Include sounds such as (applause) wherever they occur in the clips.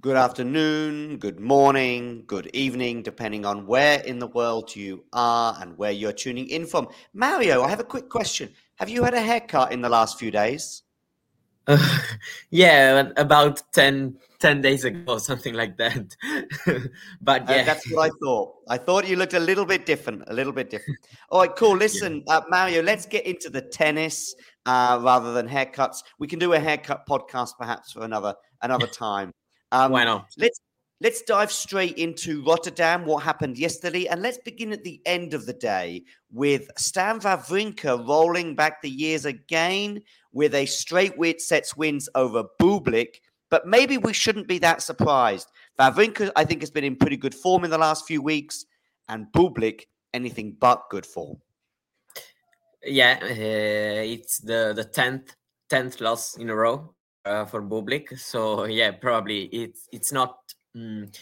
Good afternoon, good morning, good evening, depending on where in the world you are and where you're tuning in from. Mario, I have a quick question. Have you had a haircut in the last few days? (laughs) yeah, about 10, 10 days ago, or something like that. (laughs) but Uh, yeah, that's what I thought. I thought you looked a little bit different, a little bit different. All right, cool. (laughs) Listen, uh, Mario, let's get into the tennis uh, rather than haircuts. We can do a haircut podcast perhaps for another another time. Um, Why not? Let's let's dive straight into Rotterdam. What happened yesterday, and let's begin at the end of the day with Stan Wawrinka rolling back the years again with a straight win sets wins over Bublik. But maybe we shouldn't be that surprised. Wawrinka, I think, has been in pretty good form in the last few weeks, and Bublik anything but good form. yeah, uh, it's the the tenth tenth loss in a row uh, for Bublik. So (laughs) yeah, probably it's it's not mm,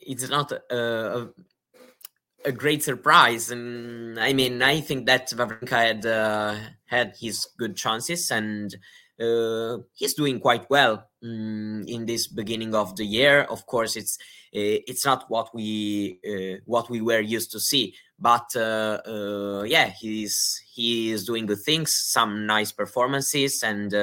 it's not a, great surprise. And I mean, I think that Wawrinka had uh, had his good chances and. Uh, he's doing quite well mm, in this beginning of the year. Of course, it's uh, it's not what we uh, what we were used to see, but uh, uh, yeah, he's he is doing good things, some nice performances, and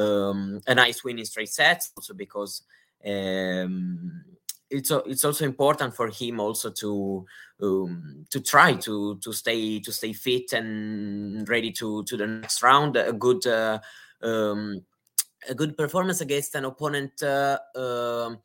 um, a nice win in straight sets. Also because um, it's it's also important for him also to um, to try to to stay to stay fit and ready to to the next round. A good uh, um, a good performance against an opponent. Uh, um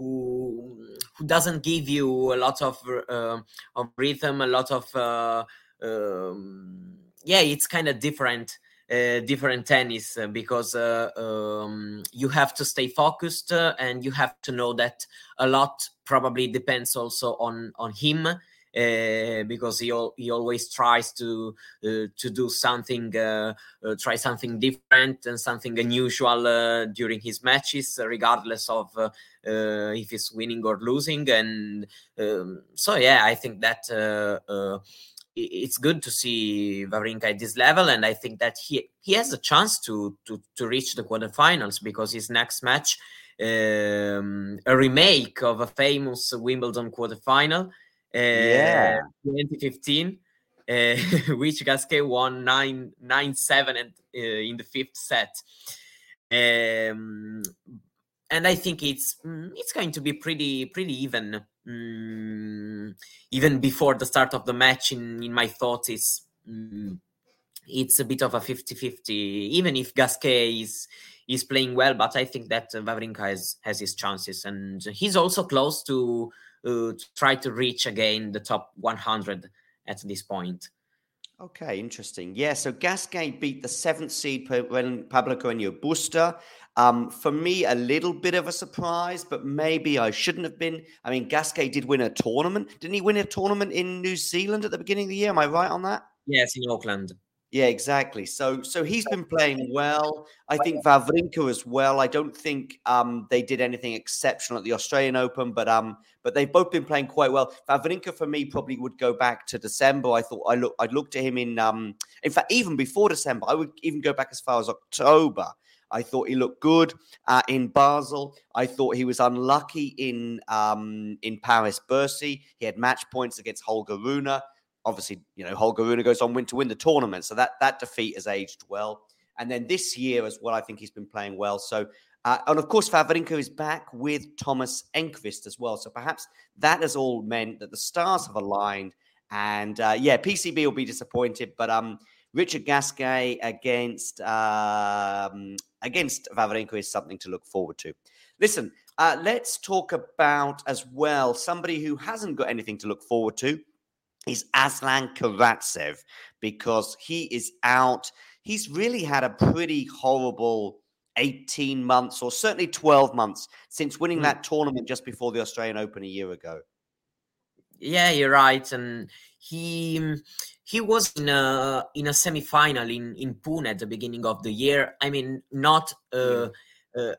who who doesn't give you a lot of uh, of rhythm, a lot of uh, um, yeah, it's kind of different. Uh, different tennis uh, because uh, um, you have to stay focused uh, and you have to know that a lot probably depends also on on him because he al- he always tries to to do something try something different and something unusual during his matches regardless of if he's winning or losing and um, so yeah i think that it's good to see Wawrinka at this level, and I think that he he has a chance to to to reach the quarterfinals because his next match, um, a remake of a famous Wimbledon quarterfinal, uh, Yeah. 2015, uh, (laughs) which Gasquet won nine nine seven and uh, in the fifth set. Um, and I think it's mm, it's going to be pretty pretty even. Mm, even before the start of the match, in in my thoughts, it's mm, it's a bit of a 50-50, Even if Gasquet is is playing well, but I think that Wawrinka has has his chances, and he's also close to uh, to try to reach again the top 100 at this point. Okay, interesting. Yeah, so Gasquet beat the seventh seed Pablo Carreño Busta. Um, for me, a little bit of a surprise, but maybe I shouldn't have been. I mean, Gasquet did win a tournament. Didn't he win a tournament in New Zealand at the beginning of the year? Am I right on that? Yes, in Auckland. Yeah, exactly. So, so he's been playing well. I think Wawrinka as well. I don't think um, they did anything exceptional at the Australian Open, but um, but they've both been playing quite well. Wawrinka for me probably would go back to December. I thought I look, I'd look to him in um, in fact, even before December, I would even go back as far as October. I thought he looked good uh, in Basel. I thought he was unlucky in um, in Paris Bercy. He had match points against Holger Rune obviously, you know, Holger Rune goes on win to win the tournament. So that that defeat has aged well. And then this year as well, I think he's been playing well. So uh, and of course, Wawrinka is back with Thomas Enqvist as well. So perhaps that has all meant that the stars have aligned. And uh, yeah, PCB will be disappointed, but um, Richard Gasquet against um, against Wawrinka is something to look forward to. Listen, uh, let's talk about as well somebody who hasn't got anything to look forward to is Aslan Karatsev because he is out. He's really had a pretty horrible 18 months or certainly 12 months since winning mm. that tournament just before the Australian Open a year ago. Yeah, you're right. And he he was in a in a semi-final in in Pune at the beginning of the year. I mean, not uh, uh,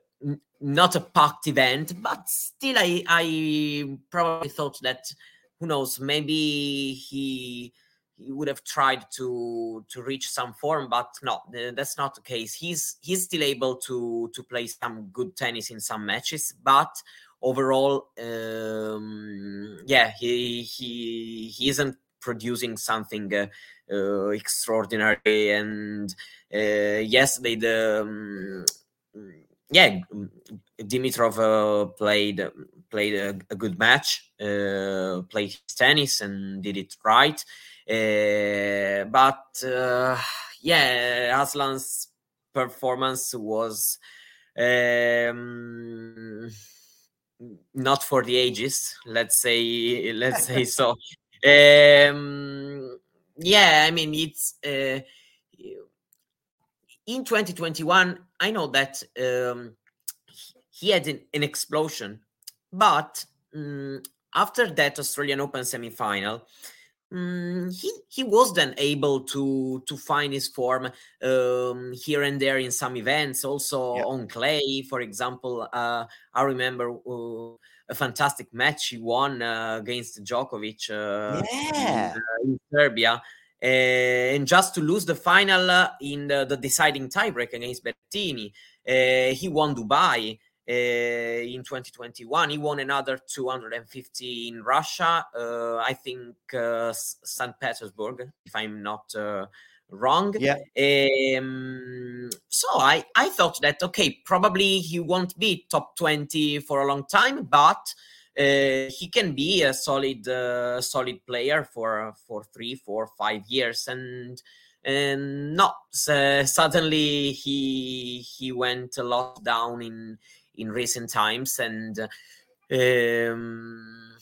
not a packed event, but still, I I probably thought that who knows maybe he he would have tried to to reach some form but no that's not the case he's he's still able to to play some good tennis in some matches but overall um yeah he he he isn't producing something uh, uh, extraordinary and uh, yesterday the um, yeah dimitrov uh, played played a, a good match, uh, played his tennis and did it right. Uh, but yeah, Aslan's performance was um, not for the ages. Let's say, (laughs) let's say so. Um, yeah, I mean it's uh, in 2021. I know that um, he had an, an explosion but um, after that Australian Open semi-final, um, he he was then able to to find his form um, here and there in some events, also yeah. on clay, for example. Uh, I remember uh, a fantastic match he won uh, against Djokovic uh, yeah. in, uh, in, Serbia. Uh, and just to lose the final in the, the, deciding tiebreak against Berrettini, he won Dubai. Uh, in 2021. He won another 250 in Russia, uh, I think uh, St. Petersburg, if I'm not wrong. Yeah. Um, so I, I thought that okay, probably he won't be top 20 for a long time, but uh, he can be a solid uh, solid player for for three, four, five years, and and not uh, suddenly he he went a lot down in in recent times and um,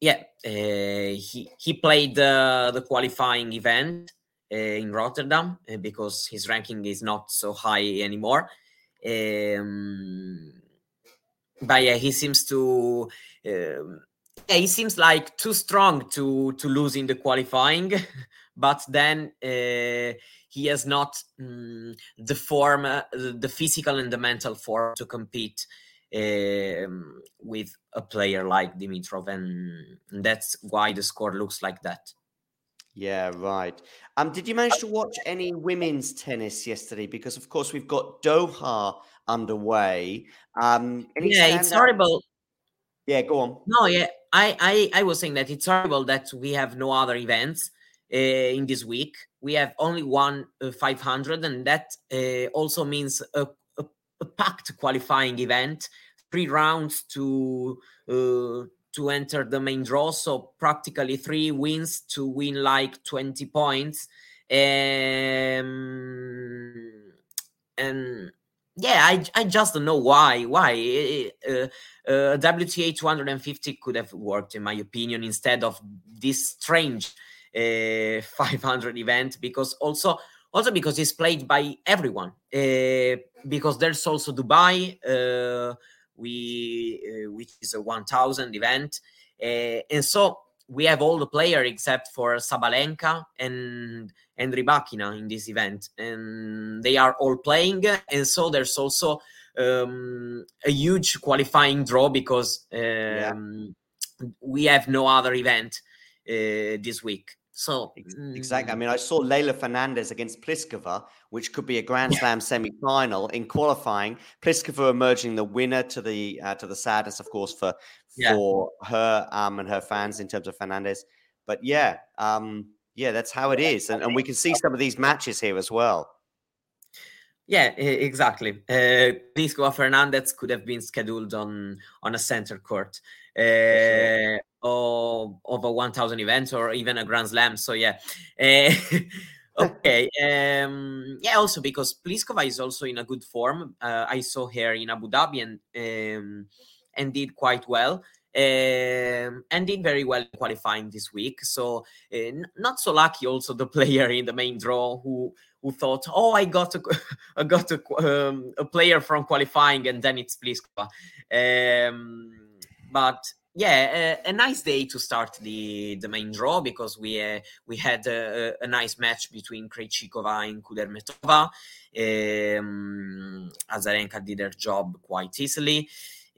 yeah uh, he he played the qualifying event uh, in Rotterdam uh, because his ranking is not so high anymore. Um, but yeah he seems to um, yeah, he seems like too strong to to lose in the qualifying (laughs) but then uh, he has not um, the form, uh, the physical and the mental form to compete um, with a player like Dimitrov, and that's why the score looks like that. Yeah, right. Um, did you manage to watch any women's tennis yesterday? Because of course we've got Doha underway. Um, yeah, it's horrible. Yeah, go on. No, yeah, I, I, I was saying that it's horrible that we have no other events in this week. We have only one uh, 500, and that uh, also means a, a, a, packed qualifying event, three rounds to to enter the main draw. So practically three wins to win like 20 points. Um, and yeah, I, I just don't know why. Why uh, uh, WTA 250 could have worked, in my opinion, instead of this strange uh, (laughs) 500 event because also also because it's played by everyone uh, because there's also Dubai, uh, we uh, which is a 1,000 event, uh, and so we have all the player except for Sabalenka and and Rybakina in this event, and they are all playing, and so there's also um, a huge qualifying draw because um, yeah. we have no other event uh, this week. So exactly. I mean, I saw Leylah Fernandez against Pliskova, which could be a Grand Slam semi-final in qualifying. Pliskova emerging the winner to the uh, to the sadness, of course, for yeah. for her um, and her fans in terms of Fernandez. But yeah, um, yeah, that's how it is, and, and we can see some of these matches here as well. Yeah, exactly. Uh, Pliskova Fernandez could have been scheduled on on a center court. Uh, of, of 1000 events or even a grand slam so yeah. Uh, (laughs) okay um yeah also because pliskova is also in a good form. Uh, i saw her in abu dhabi and um, and did quite well. Um, and did very well qualifying this week. So uh, not so lucky also the (laughs) player in the main draw who who thought oh i got a, (laughs) I got a, um, a player from qualifying and then it's pliskova but yeah, a, a, nice day to start the the main draw because we uh, we had a, a, nice match between Krejcikova and Kudermetova. Um, Azarenka did her job quite easily.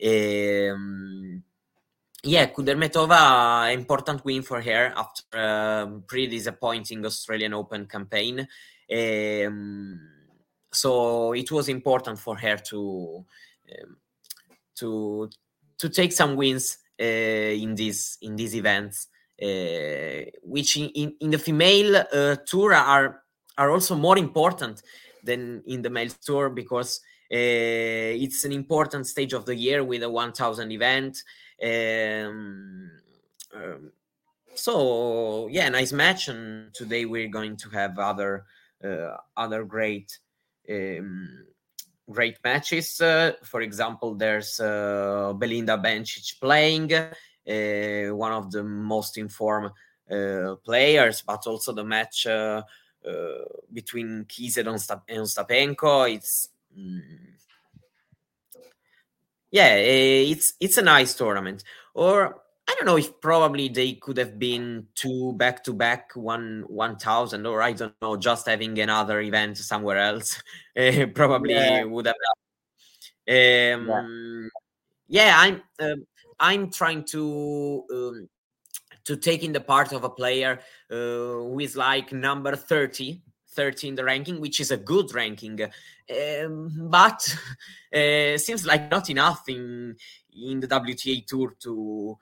Um, yeah, Kudermetova, important win for her after a pretty disappointing Australian Open campaign. Um, so it was important for her to um, to to take some wins uh, in these in these events, uh, which in, in, in, the female uh, tour are are also more important than in the male tour because it's an important stage of the year with a 1000 event. Um, um, so yeah, nice match, and today we're going to have other uh, other great um, great matches. Uh, for example, there's uh, Belinda Bencic playing, uh, one of the most informed uh, players, but also the match uh, uh, between Kizet and Ostapenko. It's mm, yeah, it's it's a nice tournament. Or don't know if probably they could have been two back to back one one thousand, or I don't know, just having another event somewhere else uh, (laughs) probably yeah. would have. Um, yeah. yeah, I'm um, I'm trying to um, to take in the part of a player uh, who is like number 30 30 in the ranking, which is a good ranking, um, but (laughs) uh, seems like not enough in in the WTA tour to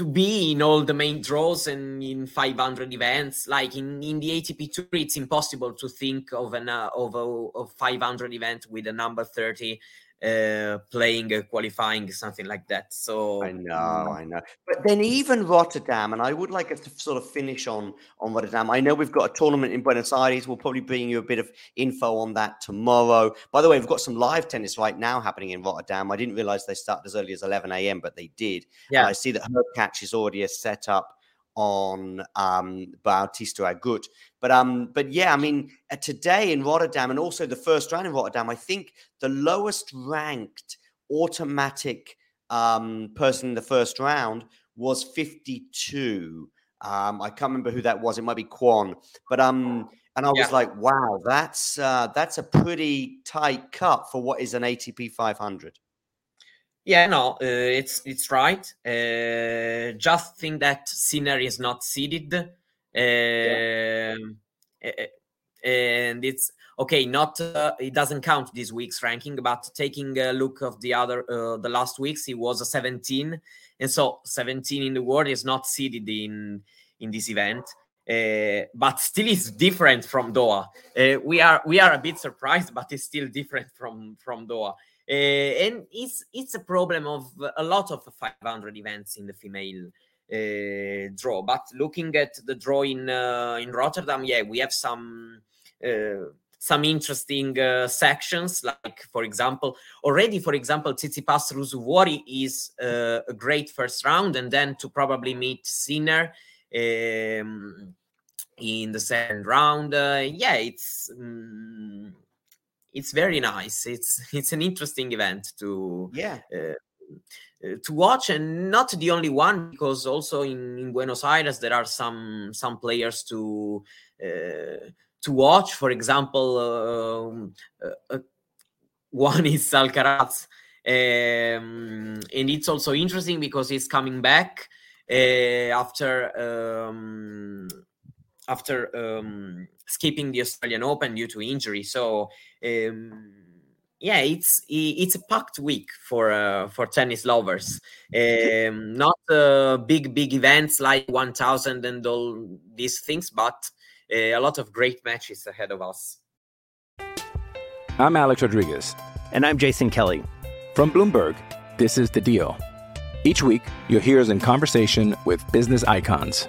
to be in all the main draws and in 500 events. Like in, in the atp tour it's impossible to think of an uh, of a of 500 event with a number 30 uh, playing uh, qualifying something like that. So i know i know. But then even rotterdam and i would like us to sort of finish on on rotterdam. I know we've got a tournament in buenos aires. We'll probably bring you a bit of info on that tomorrow. By the way we've got some live tennis right now happening in rotterdam. I didn't realize they started as early as 11 a.m but they did. Yeah. And i see that her catch is already set up on um, Bautista Agut. But um, but yeah, I mean, uh, today in Rotterdam and also the first round in Rotterdam, I think the lowest ranked automatic um, person in the first round was 52. Um, I can't remember who that was. It might be Kwon. But um, and I was yeah. like, wow, that's uh, that's a pretty tight cut for what is an ATP 500. Yeah, no, uh, it's it's right. Uh, just think that Sinner is not seeded, uh, yeah. and it's okay. Not uh, it doesn't count this week's ranking, but taking a look of the other uh, the last weeks, he was a 17, and so 17 in the world is not seeded in in this event. Uh, but still it's different from Doha. Uh, we are we are a bit surprised, but it's still different from from Doha. Uh, and it's it's a problem of a lot of 500 events in the female uh, draw. But looking at the draw in uh, in Rotterdam, yeah, we have some some interesting uh, sections like for example already for example Tsitsipas Ruusuvuori is uh, a great first round and then to probably meet Sinner um, in the second round. Uh, yeah, it's um, it's very nice. It's (laughs) it's an interesting event to yeah. Uh, to watch and not the only one because also in, in buenos aires there are some some players to uh, to watch for example um, uh, one (laughs) is alcaraz um, and it's also interesting because he's coming back after um, after um, skipping the Australian Open due to injury. So um, yeah, it's it's a packed week for uh, for tennis lovers. Um, not uh, big big events like 1000 and all these things, but uh, a lot of great matches ahead of us. I'm Alex Rodriguez, and I'm Jason Kelly from Bloomberg. This is the Deal. Each week, you'll hear us in conversation with business icons.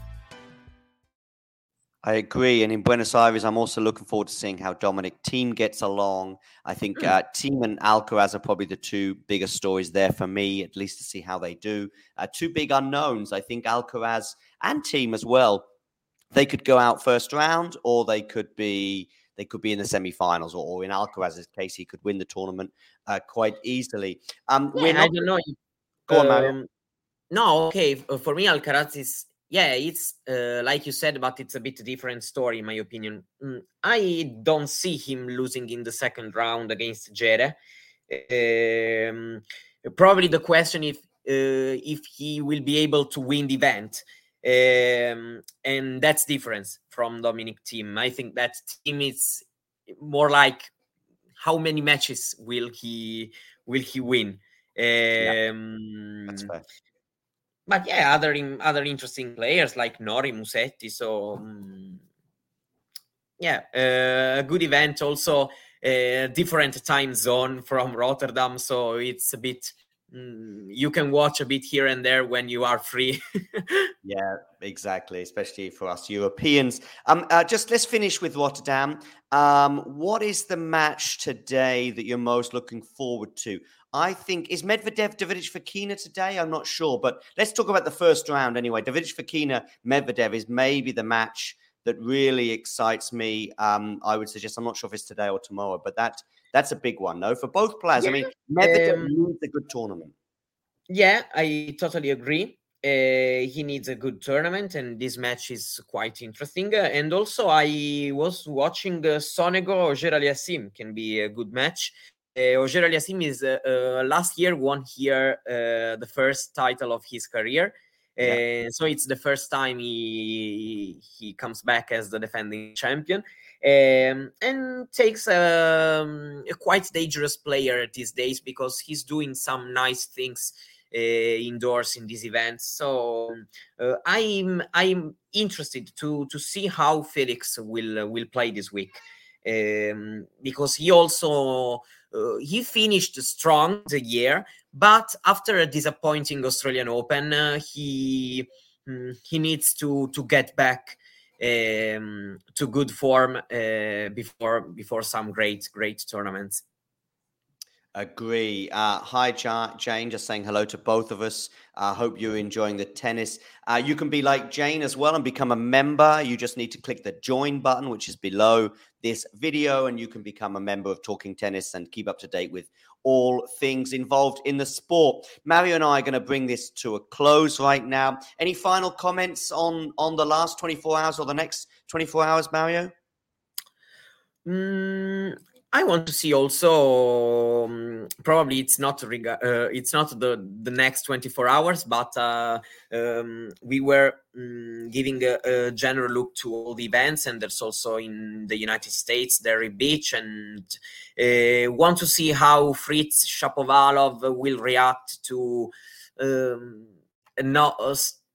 I agree. And in Buenos Aires, I'm also looking forward to seeing how Dominic Thiem gets along. I think mm. uh, Thiem and Alcaraz are probably the two biggest stories there for me, at least to see how they do. Uh, two big unknowns. I think Alcaraz and Team as well. They could go out first round, or they could be they could be in the semifinals, or, or in Alcaraz's case, he could win the tournament uh, quite easily. Um, yeah, not... I don't know. Go on, Mario. Um, no, okay. For me, Alcaraz is yeah, it's uh, like you said, but it's a bit different story, in my opinion. Mm, I don't see him losing in the second round against Djere. Um, probably the question if uh, if he will be able to win the event, um, and that's different from Dominic Thiem. I think that Thiem is more like how many matches will he will he win? Um, yeah, that's fair but yeah, other in, other interesting players like Norrie Musetti. So um, yeah, uh, a good event. Also, a different time zone from Rotterdam, so it's a bit. Mm, you can watch a bit here and there when you are free. (laughs) yeah, exactly. Especially for us Europeans. Um, uh, just let's finish with Rotterdam. Um, what is the match today that you're most looking forward to? I think is Medvedev-Davidovich-Fokina today. I'm not sure, but let's talk about the first round anyway. Davidovich-Fokina-Medvedev is maybe the match that really excites me. Um, I would suggest I'm not sure if it's today or tomorrow, but that that's a big one, no, for both players. Yeah, I mean, Medvedev um, needs a good tournament. Yeah, I totally agree. Uh, he needs a good tournament, and this match is quite interesting. Uh, and also, I was watching uh, Sonego Auger can be a good match uh, Auger Aliassime is uh, uh, last year won here uh, the first title of his career. Yeah. So it's the first time he he comes back as the defending champion, um, and takes um, a quite dangerous player these days because he's doing some nice things uh, indoors in these events. So uh, I'm I'm interested to to see how Felix will will play this week um, because he also uh, he finished strong the year, but after a disappointing Australian Open, uh, he mm, he needs to to get back um, to good form uh, before before some great great tournaments. Agree. Uh, hi, Jane. Just saying hello to both of us. I uh, hope you're enjoying the tennis. Uh, you can be like Jane as well and become a member. You just need to click the join button, which is below this video, and you can become a member of Talking Tennis and keep up to date with all things involved in the sport. Mario and I are going to bring this to a close right now. Any final comments on on the last 24 hours or the next 24 hours, Mario? Mm, I want to see also um, probably it's not rega- uh, it's not the the next 24 hours but uh, um, we were um, giving a, a, general look to all the events and there's also in the United States Delray Beach and uh, want to see how Fritz Shapovalov will react to um, not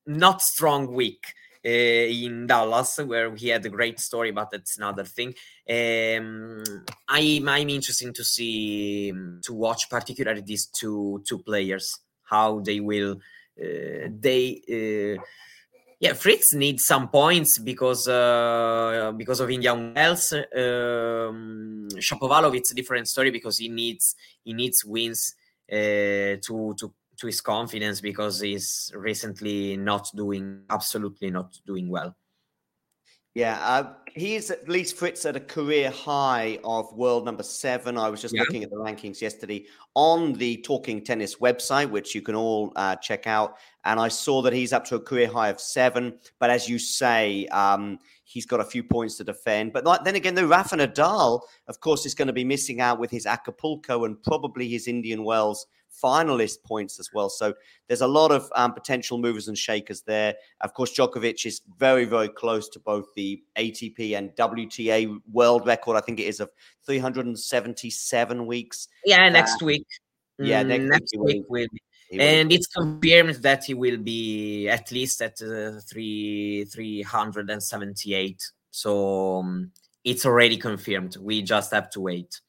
not strong week in Dallas, where he had a great story, but that's another thing. Um, I'm I'm interested to see to watch particularly these two two players how they will uh, they uh, yeah Fritz needs some points because uh, because of Indian Wells. Um, Shapovalov it's a different story because he needs he needs wins uh, to to to his confidence because he's recently not doing absolutely not doing well. Yeah, uh, he's at least Fritz at a career high of world number seven. I was just Yeah. looking at the rankings yesterday on the Talking Tennis website, which you can all uh, check out. And I saw that he's up to a career high of seven. But as you say, um, he's got a few points to defend. But like- then again, though, Rafa Nadal, of course, is going to be missing out with his Acapulco and probably his Indian Wells finalist points as well. So there's a lot of um, potential movers and shakers there. Of course, Djokovic is very, very close to both the ATP and WTA world record. I think it is of 377 weeks. Yeah, Uh, next week. yeah, Mm, next week week will- will be. he will- And it's confirmed that he will be at least at uh, three three hundred and seventy eight. So um, it's already confirmed. We just have to wait.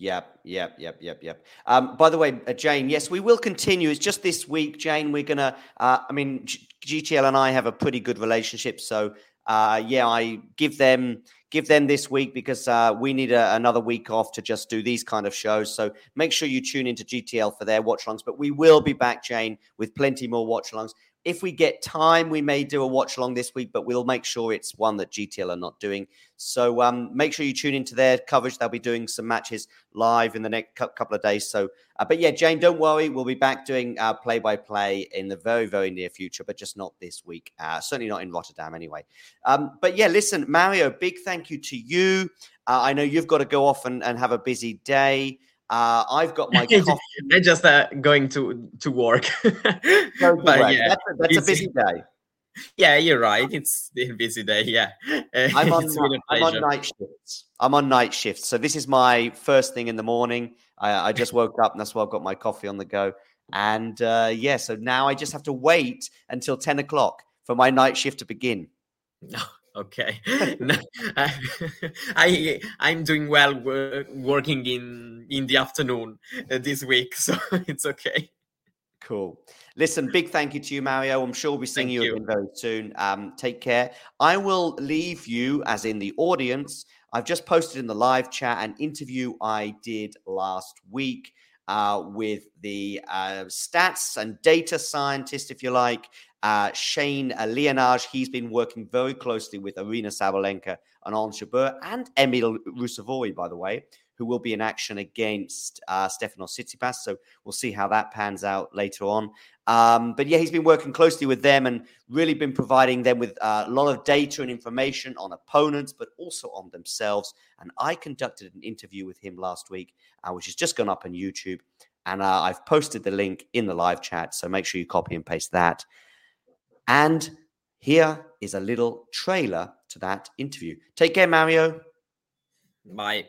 Yep, yep, yep, yep, yep. Um, by the way, uh, Jane, yes, we will continue. It's just this week, Jane. We're gonna. Uh, I mean, G- GTL and I have a pretty good relationship, so uh, yeah, I give them give them this week because uh, we need a, another week off to just do these kind of shows. So make sure you tune into GTL for their watch alongs. But we will be back, Jane, with plenty more watch alongs. If we get time, we may do a watch along this week, but we'll make sure it's one that GTL are not doing. So um, make sure you tune into their coverage. They'll be doing some matches live in the next couple of days. So, uh, but yeah, Jane, don't worry. We'll be back doing play by play in the very, very near future, but just not this week. Uh, certainly not in Rotterdam anyway. Um, but yeah, listen, Mario, big thank you to you. Uh, I know you've got to go off and, and have a busy day. Uh, I've got my (laughs) coffee. I'm just uh, going to to work. (laughs) Go but work. yeah, that's, a, that's a busy day. Yeah, you're right. It's a busy day. Yeah, (laughs) I'm on, a I'm on night shifts. I'm on night shifts. So this is my first thing in the morning. I, I just woke up and that's why I've got my coffee on the go. And uh, yeah, so now I just have to wait until 10 o'clock for my night shift to begin. Okay, (laughs) (laughs) No, (laughs) I, I'm doing well wo- working in in the afternoon uh, this week, so it's okay. Cool. Listen, big thank you to you, Mario. I'm sure we'll be seeing you, you. again very soon. Um, take care. I will leave you, as in the audience. I've just posted in the live chat an interview I did last week uh, with the uh, stats and data scientist, if you like, uh, Shane uh, Leonage. He's been working very closely with Aryna Sabalenka and Ons Jabeur and Emil Ruusuvuori, by the way, who will be in action against uh, Stefanos Tsitsipas. So we'll see how that pans out later on. Um, but yeah, he's been working closely with them and really been providing them with uh, a lot of data and information on opponents, but also on themselves. And I conducted an interview with him last week, uh, which has just gone up on YouTube. And uh, I've posted the link in the live chat. So make sure you copy and paste that. And here is a little trailer to that interview. Take care, Mario. Bye.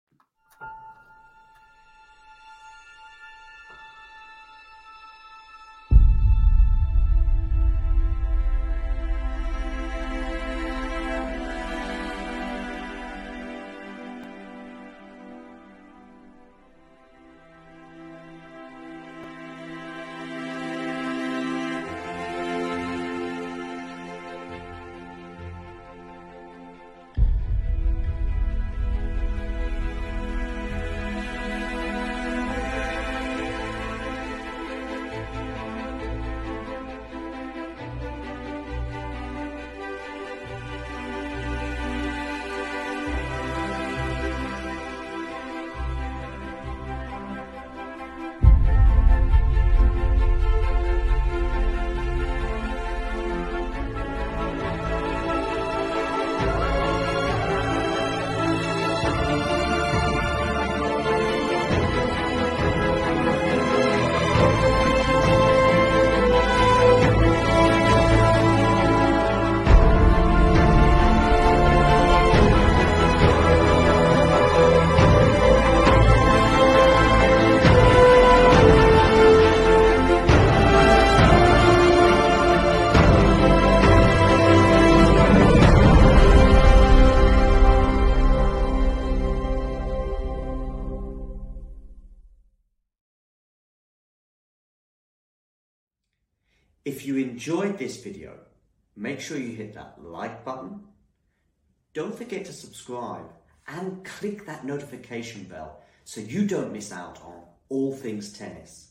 If you enjoyed this video, make sure you hit that like button. Don't forget to subscribe and click that notification bell so you don't miss out on all things tennis.